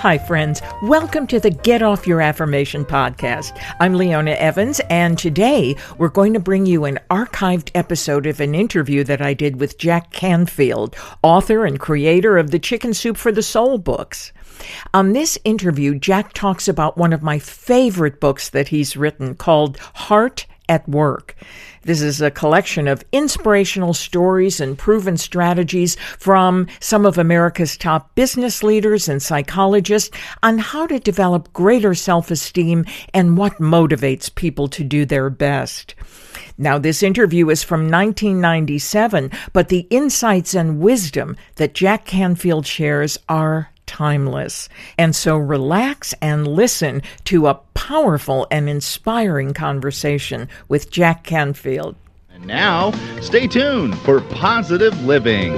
Hi, friends. Welcome to the Get Off Your Affirmation podcast. I'm Leona Evans, and today we're going to bring you an archived episode of an interview that I did with Jack Canfield, author and creator of the Chicken Soup for the Soul books. On this interview, Jack talks about one of my favorite books that he's written called Heart at Work. This is a collection of inspirational stories and proven strategies from some of America's top business leaders and psychologists on how to develop greater self esteem and what motivates people to do their best. Now, this interview is from 1997, but the insights and wisdom that Jack Canfield shares are timeless. And so relax and listen to a powerful and inspiring conversation with Jack Canfield. And now, stay tuned for Positive Living.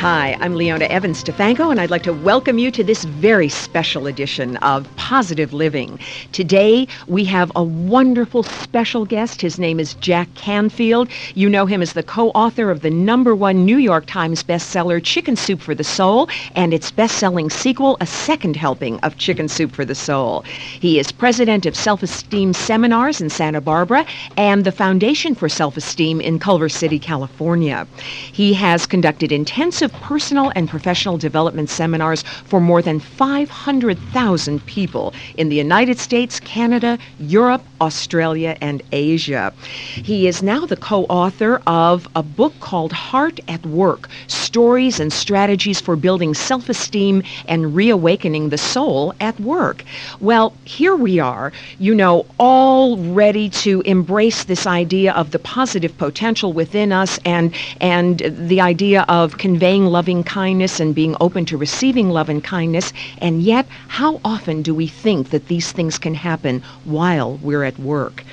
Hi, I'm Leona Evans Stefanko, and I'd like to welcome you to this very special edition of Positive Living. Today, we have a wonderful special guest. His name is Jack Canfield. You know him as the co author of the number one New York Times bestseller, Chicken Soup for the Soul, and its best selling sequel, A Second Helping of Chicken Soup for the Soul. He is president of Self Esteem Seminars in Santa Barbara and the Foundation for Self Esteem in Culver City, California. He has conducted intensive personal and professional development seminars for more than 500,000 people in the United States, Canada, Europe, Australia, and Asia. He is now the co author of a book called Heart at Work Stories and Strategies for Building Self Esteem and Reawakening the Soul at Work. Well, here we are, you know, all ready to embrace this idea of the positive potential within us and, and the idea of conveying loving kindness and being open to receiving love and kindness. And yet, how often do we think that these things can happen while we're at work?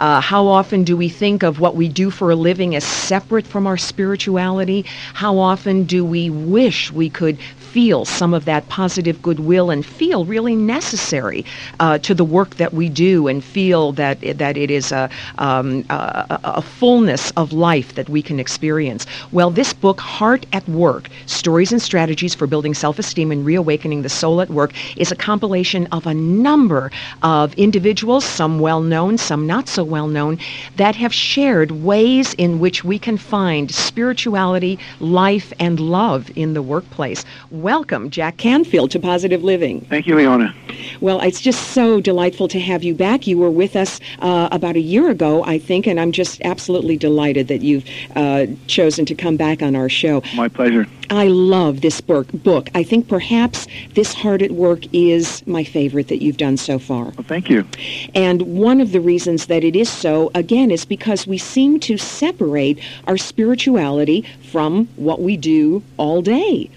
Uh, how often do we think of what we do for a living as separate from our spirituality? How often do we wish we could feel some of that positive goodwill and feel really necessary uh, to the work that we do and feel that that it is a, um, a, a fullness of life that we can experience. Well, this book, Heart at Work: Stories and Strategies for Building Self-Esteem and Reawakening the Soul at Work, is a compilation of a number of individuals, some well known, some not so well known, that have shared ways in which we can find spirituality, life, and love in the workplace welcome Jack Canfield to Positive Living. Thank you, Leona. Well, it's just so delightful to have you back. You were with us uh, about a year ago, I think, and I'm just absolutely delighted that you've uh, chosen to come back on our show. My pleasure. I love this book. Book. I think perhaps this Heart at Work is my favorite that you've done so far. Well, thank you. And one of the reasons that it is so, again, is because we seem to separate our spirituality from what we do all day.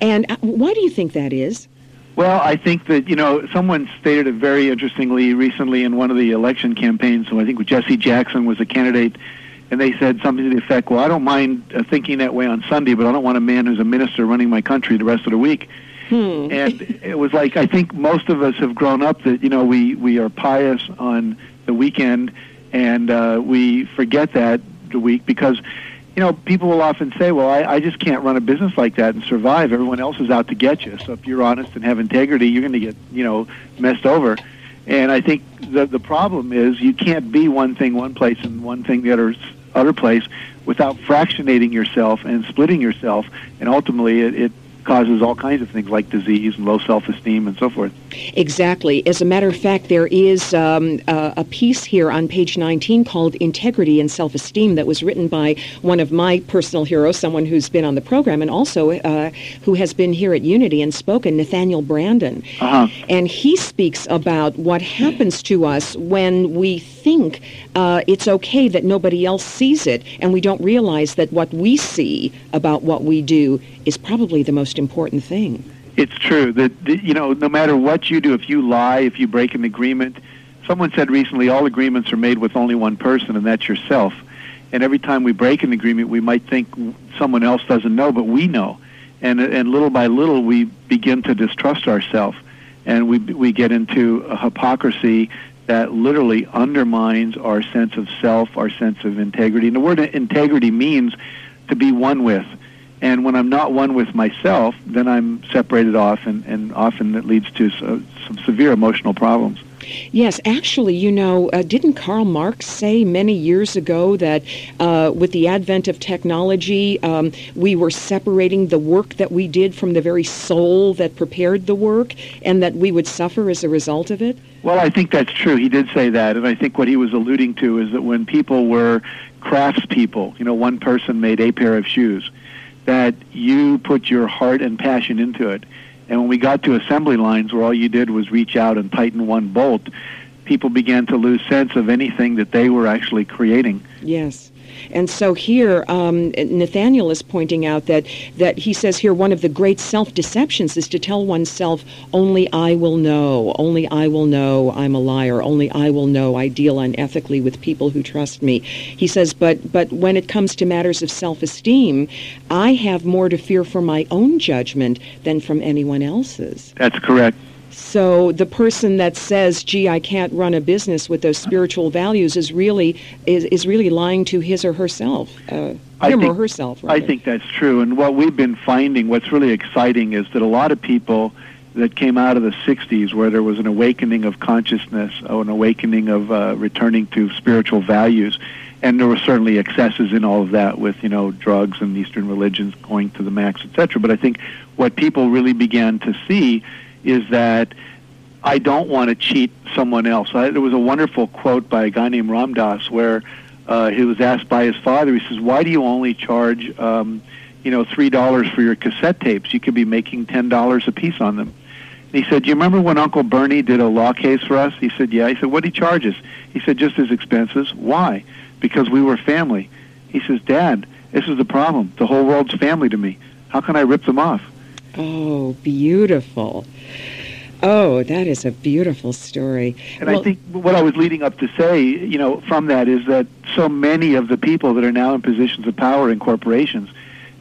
And uh, why do you think that is? Well, I think that, you know, someone stated it very interestingly recently in one of the election campaigns. So I think Jesse Jackson was a candidate, and they said something to the effect, well, I don't mind uh, thinking that way on Sunday, but I don't want a man who's a minister running my country the rest of the week. Hmm. and it was like, I think most of us have grown up that, you know, we, we are pious on the weekend, and uh, we forget that the week because you know, people will often say, well, I, I just can't run a business like that and survive. Everyone else is out to get you. So if you're honest and have integrity, you're going to get, you know, messed over. And I think the the problem is you can't be one thing one place and one thing the other other place without fractionating yourself and splitting yourself. And ultimately, it, it causes all kinds of things like disease and low self-esteem and so forth. Exactly. As a matter of fact, there is um, uh, a piece here on page 19 called Integrity and Self-Esteem that was written by one of my personal heroes, someone who's been on the program and also uh, who has been here at Unity and spoken, Nathaniel Branden. Uh-huh. And he speaks about what happens to us when we think uh, it's okay that nobody else sees it and we don't realize that what we see about what we do is probably the most important thing. It's true that you know no matter what you do, if you lie, if you break an agreement, someone said recently all agreements are made with only one person, and that's yourself. And every time we break an agreement, we might think someone else doesn't know, but we know. And and little by little, we begin to distrust ourselves, and we we get into a hypocrisy that literally undermines our sense of self, our sense of integrity. And the word integrity means to be one with. And when I'm not one with myself, then I'm separated off, and, and often that leads to so, some severe emotional problems. Yes, actually, you know, uh, didn't Karl Marx say many years ago that uh, with the advent of technology, um, we were separating the work that we did from the very soul that prepared the work, and that we would suffer as a result of it? Well, I think that's true. He did say that, and I think what he was alluding to is that when people were craftspeople, you know, one person made a pair of shoes, that you put your heart and passion into it and when we got to assembly lines where all you did was reach out and tighten one bolt, people began to lose sense of anything that they were actually creating. Yes. And so here, um, Nathaniel is pointing out that, that he says here one of the great self-deceptions is to tell oneself, only I will know, only I will know I'm a liar, only I will know I deal unethically with people who trust me. He says, but, but when it comes to matters of self-esteem, I have more to fear from my own judgment than from anyone else's. That's correct. So the person that says, "Gee, I can't run a business with those spiritual values," is really is, is really lying to his or herself, uh, him think, or herself. Rather. I think that's true. And what we've been finding, what's really exciting, is that a lot of people that came out of the '60s, where there was an awakening of consciousness, an awakening of uh, returning to spiritual values. And there were certainly excesses in all of that, with you know drugs and Eastern religions going to the max, etc. But I think what people really began to see is that I don't want to cheat someone else. I, there was a wonderful quote by a guy named Ram Dass where uh, he was asked by his father. He says, "Why do you only charge, um, you know, three dollars for your cassette tapes? You could be making ten dollars a piece on them." And he said, "Do you remember when Uncle Bernie did a law case for us?" He said, "Yeah." He said, "What did he charge us?" He said, "Just his expenses." Why? Because we were family. He says, "Dad, this is the problem. The whole world's family to me. How can I rip them off?" Oh, beautiful. Oh, that is a beautiful story. And well, I think what I was leading up to say, you know, from that is that so many of the people that are now in positions of power in corporations,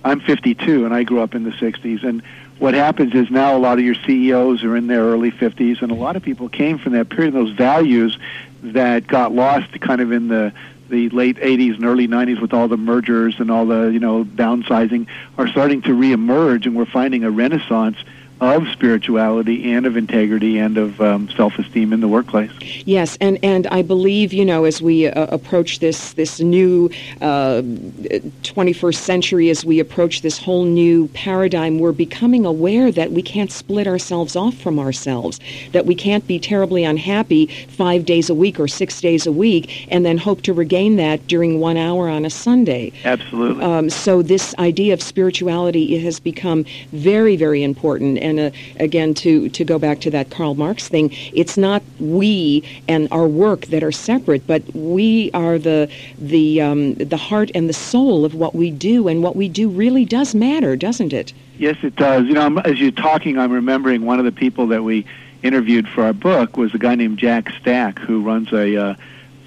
I'm 52 and I grew up in the 60s, and what happens is now a lot of your CEOs are in their early 50s, and a lot of people came from that period, those values that got lost kind of in the the late 80s and early 90s with all the mergers and all the you know downsizing are starting to reemerge and we're finding a renaissance of spirituality and of integrity and of um, self-esteem in the workplace. Yes, and, and I believe you know as we uh, approach this this new uh, 21st century, as we approach this whole new paradigm, we're becoming aware that we can't split ourselves off from ourselves, that we can't be terribly unhappy five days a week or six days a week, and then hope to regain that during one hour on a Sunday. Absolutely. Um, so this idea of spirituality has become very very important and uh, again to to go back to that Karl Marx thing, it's not we and our work that are separate, but we are the the um, the heart and the soul of what we do, and what we do really does matter, doesn't it? Yes, it does. You know, as you're talking, I'm remembering one of the people that we interviewed for our book was a guy named Jack Stack, who runs a uh,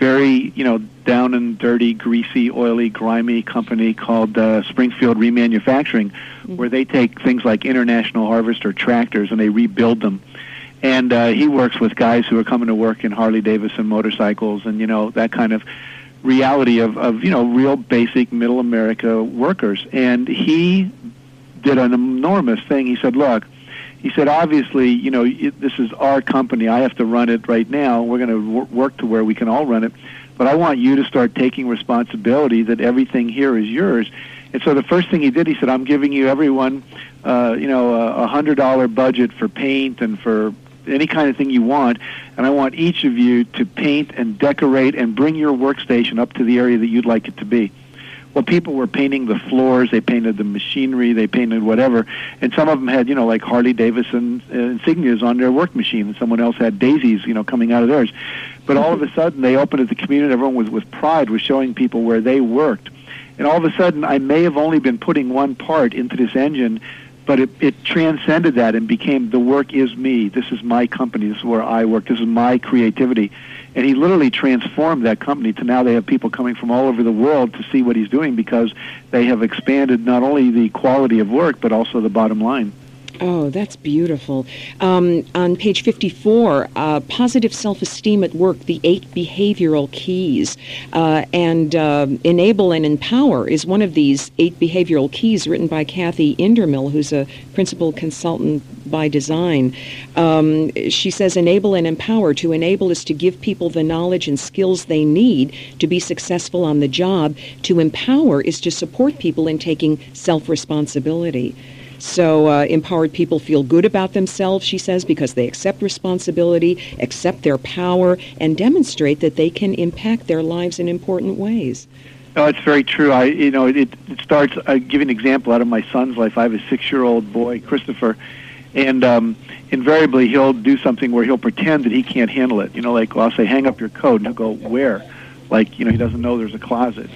very, you know, down and dirty, greasy, oily, grimy company called uh, Springfield Remanufacturing, mm-hmm. where they take things like International Harvester tractors and they rebuild them. And uh, he works with guys who are coming to work in Harley Davidson motorcycles and you know that kind of reality of, of you know real basic middle America workers. And he did an enormous thing. He said, "Look." He said, obviously, you know, it, this is our company. I have to run it right now. We're going to wor- work to where we can all run it. But I want you to start taking responsibility that everything here is yours. And so the first thing he did, he said, I'm giving you everyone, uh, you know, a hundred dollar budget for paint and for any kind of thing you want, and I want each of you to paint and decorate and bring your workstation up to the area that you'd like it to be well, people were painting the floors, they painted the machinery, they painted whatever, and some of them had, you know, like Harley Davidson uh, insignias on their work machine, and someone else had daisies, you know, coming out of theirs. But all of a sudden, they opened at the community. Everyone was with pride, was showing people where they worked, and all of a sudden, I may have only been putting one part into this engine, but it, it transcended that and became the work is me. This is my company. This is where I work. This is my creativity and he literally transformed that company to now they have people coming from all over the world to see what he's doing because they have expanded not only the quality of work but also the bottom line. Oh, that's beautiful. Um, on page 54, uh, positive self-esteem at work, the eight behavioral keys. Uh, and uh, enable and empower is one of these eight behavioral keys written by Kathy Indermill, who's a principal consultant by design. Um, she says enable and empower. To enable is to give people the knowledge and skills they need to be successful on the job. To empower is to support people in taking self-responsibility. So uh, empowered people feel good about themselves, she says, because they accept responsibility, accept their power, and demonstrate that they can impact their lives in important ways. No, it's very true. I, you know, it, it starts. I give an example out of my son's life. I have a six-year-old boy, Christopher, and um, invariably he'll do something where he'll pretend that he can't handle it. You know, like well, I'll say, "Hang up your coat," and he'll go, "Where?" Like you know, he doesn't know there's a closet,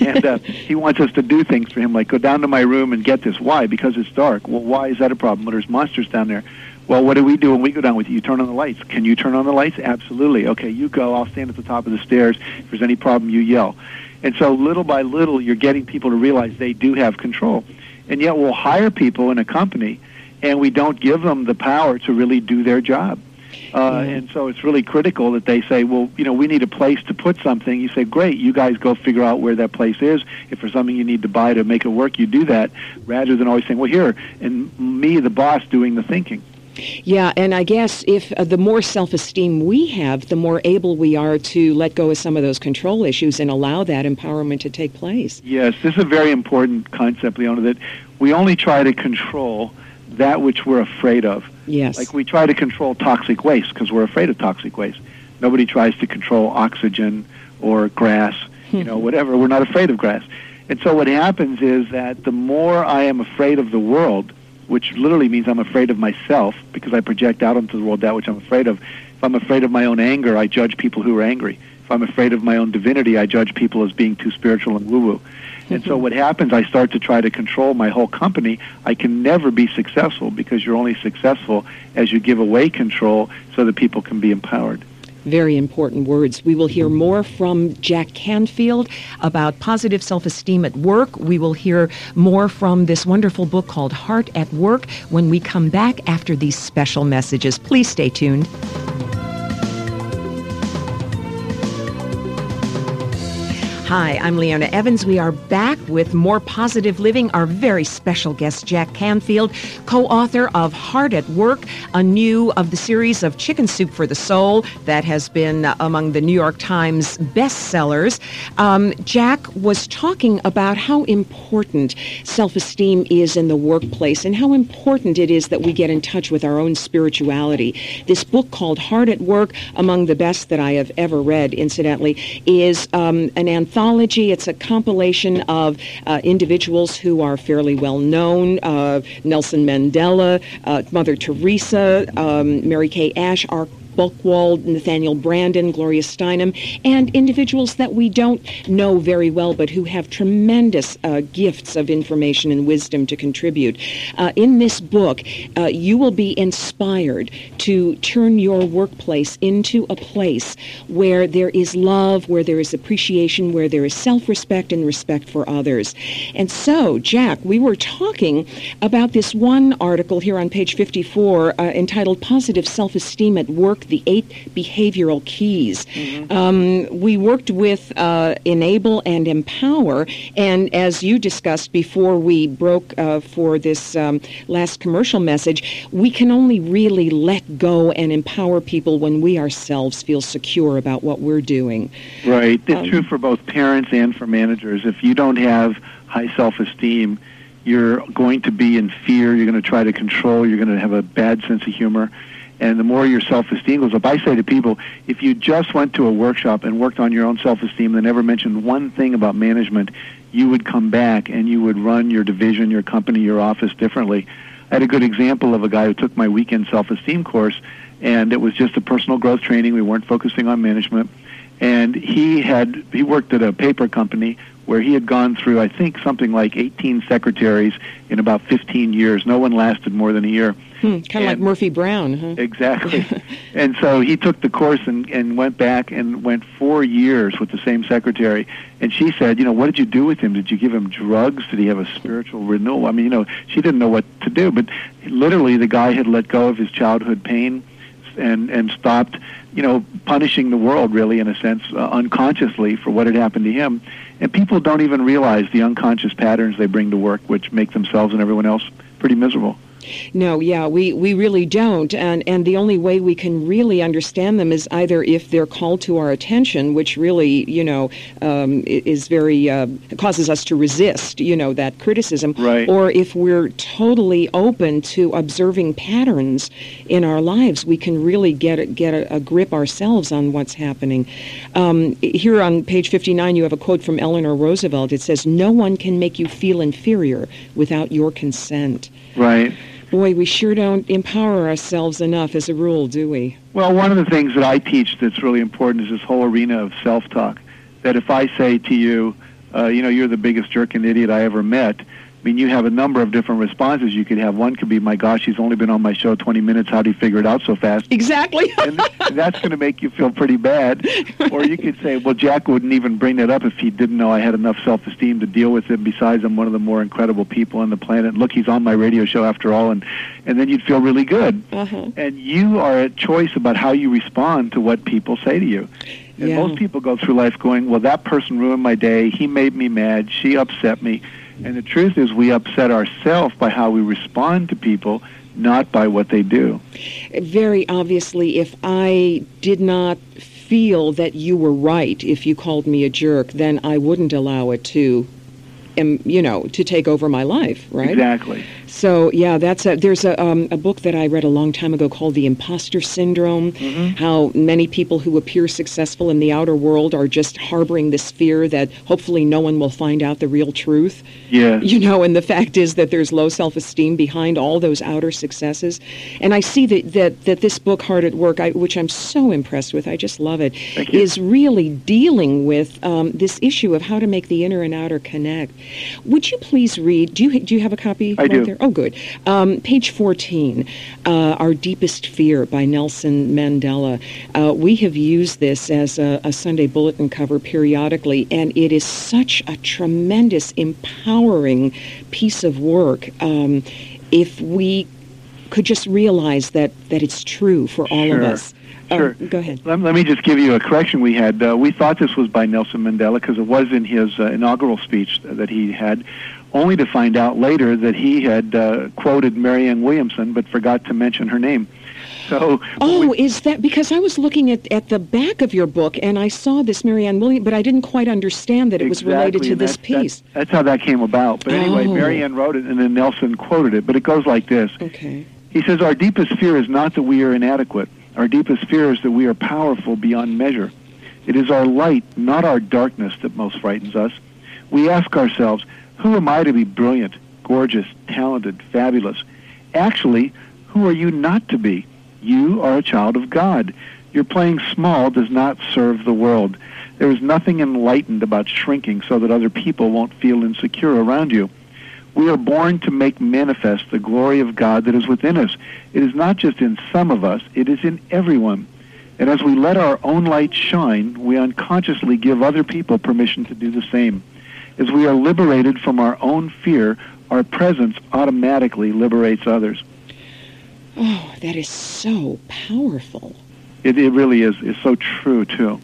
and uh, he wants us to do things for him, like go down to my room and get this. Why? Because it's dark. Well, why is that a problem? Well, there's monsters down there. Well, what do we do when we go down with you? You turn on the lights. Can you turn on the lights? Absolutely. Okay, you go. I'll stand at the top of the stairs. If there's any problem, you yell. And so little by little, you're getting people to realize they do have control. And yet we'll hire people in a company, and we don't give them the power to really do their job. Uh, and so it's really critical that they say, well, you know, we need a place to put something. You say, great, you guys go figure out where that place is. If there's something you need to buy to make it work, you do that, rather than always saying, well, here, and me, the boss, doing the thinking. Yeah, and I guess if uh, the more self-esteem we have, the more able we are to let go of some of those control issues and allow that empowerment to take place. Yes, this is a very important concept, Leona, that we only try to control that which we're afraid of. Yes. Like we try to control toxic waste because we're afraid of toxic waste. Nobody tries to control oxygen or grass, you know, whatever. We're not afraid of grass. And so what happens is that the more I am afraid of the world, which literally means I'm afraid of myself because I project out into the world that which I'm afraid of. If I'm afraid of my own anger, I judge people who are angry. I'm afraid of my own divinity, I judge people as being too spiritual and woo-woo. And so mm-hmm. what happens, I start to try to control my whole company. I can never be successful because you're only successful as you give away control so that people can be empowered. Very important words. We will hear more from Jack Canfield about positive self-esteem at work. We will hear more from this wonderful book called Heart at Work when we come back after these special messages. Please stay tuned. Hi, I'm Leona Evans. We are back with more positive living. Our very special guest, Jack Canfield, co-author of Heart at Work, a new of the series of Chicken Soup for the Soul that has been among the New York Times bestsellers. Um, Jack was talking about how important self-esteem is in the workplace and how important it is that we get in touch with our own spirituality. This book called Heart at Work, among the best that I have ever read, incidentally, is um, an anthology anthology. It's a compilation of uh, individuals who are fairly well known. Uh, Nelson Mandela, uh, Mother Teresa, um, Mary Kay Ash Buchwald, Nathaniel Branden, Gloria Steinem, and individuals that we don't know very well but who have tremendous uh, gifts of information and wisdom to contribute. Uh, in this book, uh, you will be inspired to turn your workplace into a place where there is love, where there is appreciation, where there is self-respect and respect for others. And so, Jack, we were talking about this one article here on page 54 uh, entitled Positive Self-Esteem at Work the eight behavioral keys. Mm-hmm. Um, we worked with uh, Enable and Empower, and as you discussed before we broke uh, for this um, last commercial message, we can only really let go and empower people when we ourselves feel secure about what we're doing. Right. It's um, true for both parents and for managers. If you don't have high self-esteem, you're going to be in fear. You're going to try to control. You're going to have a bad sense of humor and the more your self-esteem goes up. I say to people, if you just went to a workshop and worked on your own self-esteem and never mentioned one thing about management, you would come back and you would run your division, your company, your office differently. I had a good example of a guy who took my weekend self-esteem course, and it was just a personal growth training. We weren't focusing on management. And he had he worked at a paper company where he had gone through, I think, something like 18 secretaries in about 15 years. No one lasted more than a year. Hmm, kind of like Murphy Brown, huh? Exactly. and so he took the course and, and went back and went four years with the same secretary. And she said, you know, what did you do with him? Did you give him drugs? Did he have a spiritual renewal? I mean, you know, she didn't know what to do. But literally, the guy had let go of his childhood pain and and stopped, you know, punishing the world really in a sense uh, unconsciously for what had happened to him. And people don't even realize the unconscious patterns they bring to work, which make themselves and everyone else pretty miserable. No, yeah, we, we really don't. And, and the only way we can really understand them is either if they're called to our attention, which really, you know, um, is very, uh, causes us to resist, you know, that criticism. Right. Or if we're totally open to observing patterns in our lives, we can really get, a, get a, a grip ourselves on what's happening. Um, here on page 59, you have a quote from Eleanor Roosevelt. It says, No one can make you feel inferior without your consent. Right. Boy, we sure don't empower ourselves enough as a rule, do we? Well, one of the things that I teach that's really important is this whole arena of self-talk. That if I say to you, uh, you know, you're the biggest jerk and idiot I ever met, I mean, you have a number of different responses you could have. One could be, "My gosh, he's only been on my show 20 minutes. How do you figure it out so fast?" Exactly. and that's going to make you feel pretty bad. Or you could say, "Well, Jack wouldn't even bring that up if he didn't know I had enough self-esteem to deal with it. Besides, I'm one of the more incredible people on the planet. Look, he's on my radio show after all." And and then you'd feel really good. Uh-huh. And you are at choice about how you respond to what people say to you. And Yeah. most people go through life going, "Well, that person ruined my day. He made me mad. She upset me." And the truth is, we upset ourselves by how we respond to people, not by what they do. Very obviously, if I did not feel that you were right if you called me a jerk, then I wouldn't allow it to, um, you know, to take over my life, right? Exactly. So yeah, that's a there's a um, a book that I read a long time ago called The Imposter Syndrome. How many people who appear successful in the outer world are just harboring this fear that hopefully no one will find out the real truth. Yes. You know, and the fact is that there's low self-esteem behind all those outer successes. And I see that that, that this book, Heart at Work, I, which I'm so impressed with, I just love it, is really dealing with um, this issue of how to make the inner and outer connect. Would you please read? Do you do you have a copy? I right do. There? Oh, good. Um, page 14, uh, Our Deepest Fear by Nelson Mandela. Uh, we have used this as a, a Sunday bulletin cover periodically, and it is such a tremendous, empowering piece of work. Um, if we could just realize that, that it's true for all of Sure. us. Um, Sure. go ahead. Let, let me just give you a correction we had. Uh, we thought this was by Nelson Mandela because it was in his uh, inaugural speech that he had, only to find out later that he had uh, quoted Marianne Williamson but forgot to mention her name. So Oh, is that because I was looking at, at the back of your book and I saw this Marianne Williams, but I didn't quite understand that it was related to this piece. that's how that came about. But anyway, Oh. Marianne wrote it and then Nelson quoted it. But it goes like this. Okay. He says, Our deepest fear is not that we are inadequate. Our deepest fear is that we are powerful beyond measure. It is our light, not our darkness, that most frightens us. We ask ourselves, Who am I to be brilliant, gorgeous, talented, fabulous? Actually, who are you not to be? You are a child of God. Your playing small does not serve the world. There is nothing enlightened about shrinking so that other people won't feel insecure around you. We are born to make manifest the glory of God that is within us. It is not just in some of us, it is in everyone. And as we let our own light shine, we unconsciously give other people permission to do the same. As we are liberated from our own fear, our presence automatically liberates others. Oh, that is so powerful. It, it really is, is so true, too.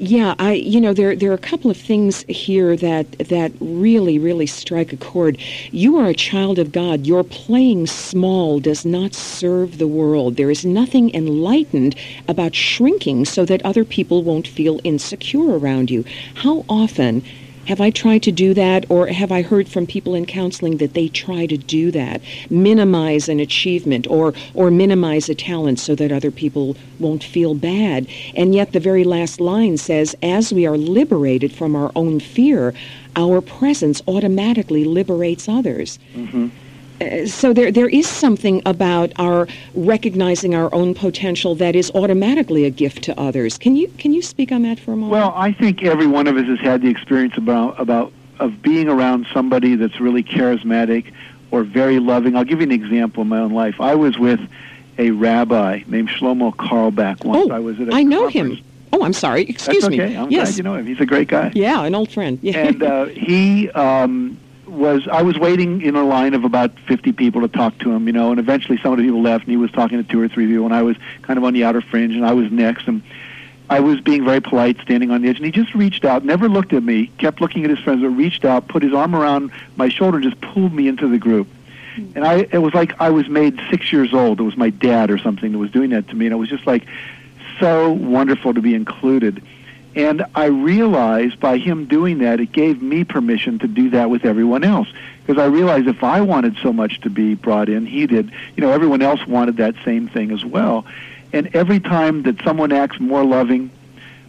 Yeah, I you know there there are a couple of things here that that really really strike a chord. You are a child of God. Your playing small does not serve the world. There is nothing enlightened about shrinking so that other people won't feel insecure around you. How often have I tried to do that, or have I heard from people in counseling that they try to do that, minimize an achievement or or minimize a talent so that other people won't feel bad? And yet, the very last line says, "As we are liberated from our own fear, our presence automatically liberates others." Mm-hmm. Uh, so there there is something about our recognizing our own potential that is automatically a gift to others. Can you can you speak on that for a moment? Well, I think every one of us has had the experience about about of being around somebody that's really charismatic or very loving. I'll give you an example in my own life. I was with a rabbi named Shlomo Carlebach once. Oh, I was at a I know conference. him. Oh, I'm sorry. Excuse That's okay. me. I'm yes. glad you know him. He's a great guy. Yeah, an old friend. Yeah. and uh, he um, was. I was waiting in a line of about 50 people to talk to him, you know, and eventually some of the people left, and he was talking to two or three people, and I was kind of on the outer fringe, and I was next, and I was being very polite, standing on the edge, and he just reached out, never looked at me, kept looking at his friends, but reached out, put his arm around my shoulder, and just pulled me into the group. And I, it was like I was made six years old. It was my dad or something that was doing that to me, and it was just like so wonderful to be included. And I realized by him doing that, it gave me permission to do that with everyone else. Because I realized if I wanted so much to be brought in, he did. You know, everyone else wanted that same thing as well. And every time that someone acts more loving,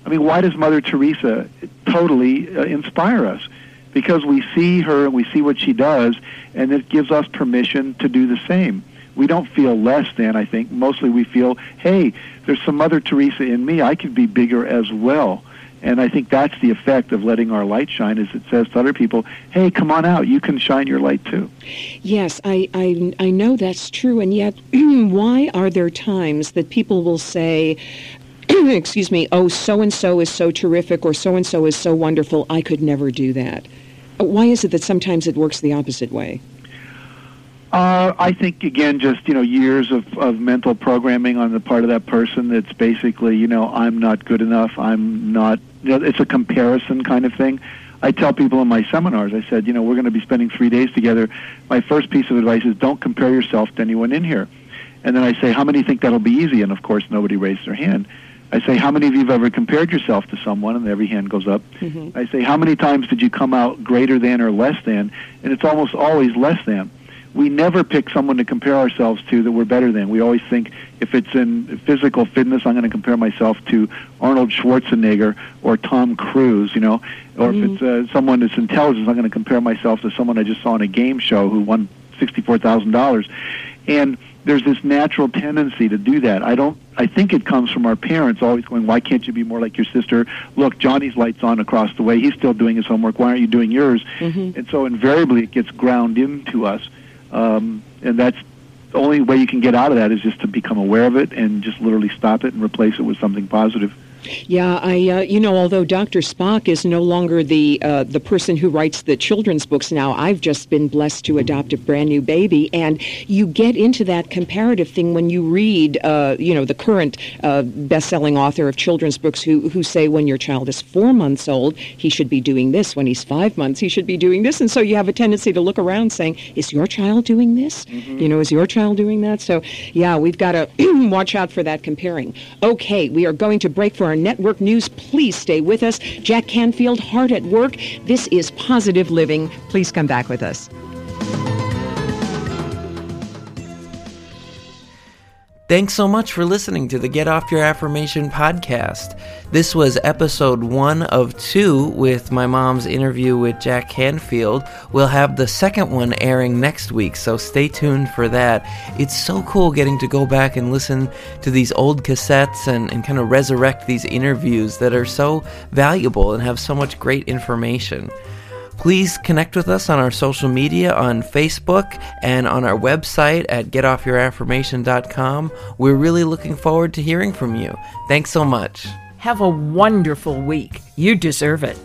I mean, why does Mother Teresa totally uh, inspire us? Because we see her and we see what she does, and it gives us permission to do the same. We don't feel less than, I think. Mostly we feel, hey, there's some Mother Teresa in me. I could be bigger as well. And I think that's the effect of letting our light shine is it says to other people, hey, come on out. You can shine your light too. Yes, I, I, I know that's true, and yet, why are there times that people will say, excuse me, oh, so and so is so terrific, or so and so is so wonderful, I could never do that? Why is it that sometimes it works the opposite way? Uh, I think again, just you know, years of, of mental programming on the part of that person. That's basically, you know, I'm not good enough. I'm not. You know, it's a comparison kind of thing. I tell people in my seminars. I said, you know, we're going to be spending three days together. My first piece of advice is don't compare yourself to anyone in here. And then I say, how many think that'll be easy? And of course, nobody raised their hand. I say, how many of you have ever compared yourself to someone? And every hand goes up. Mhm. I say, how many times did you come out greater than or less than? And it's almost always less than we never pick someone to compare ourselves to that we're better than. We always think if it's in physical fitness, I'm going to compare myself to Arnold Schwarzenegger or Tom Cruise, you know, or if it's uh, someone that's intelligence, I'm going to compare myself to someone I just saw on a game show who won sixty-four thousand dollars, and there's this natural tendency to do that. I don't. I think it comes from our parents always going, "Why can't you be more like your sister?" Look, Johnny's lights on across the way. He's still doing his homework. Why aren't you doing yours? Mhm. And so invariably, it gets ground into us, um, and that's the only way you can get out of that is just to become aware of it and just literally stop it and replace it with something positive. Yeah, I, uh, you know, although Dr. Spock is no longer the uh, the person who writes the children's books now, I've just been blessed to adopt a brand new baby, and you get into that comparative thing when you read, uh, you know, the current uh, best-selling author of children's books who who say when your child is four months old, he should be doing this. When he's five months, he should be doing this, and so you have a tendency to look around saying, "Is your child doing this? You know, is your child doing that?" So, yeah, we've got to watch out for that comparing. Okay, we are going to break for our network news. Please stay with us. Jack Canfield, Heart at Work. This is Positive Living. Please come back with us. Thanks so much for listening to the Get Off Your Affirmation podcast. This was episode one of two with my mom's interview with Jack Canfield. We'll have the second one airing next week, so stay tuned for that. It's so cool getting to go back and listen to these old cassettes and, and kind of resurrect these interviews that are so valuable and have so much great information. Please connect with us on our social media on Facebook and on our website at getoffyouraffirmation.com. We're really looking forward to hearing from you. Thanks so much. Have a wonderful week. You deserve it.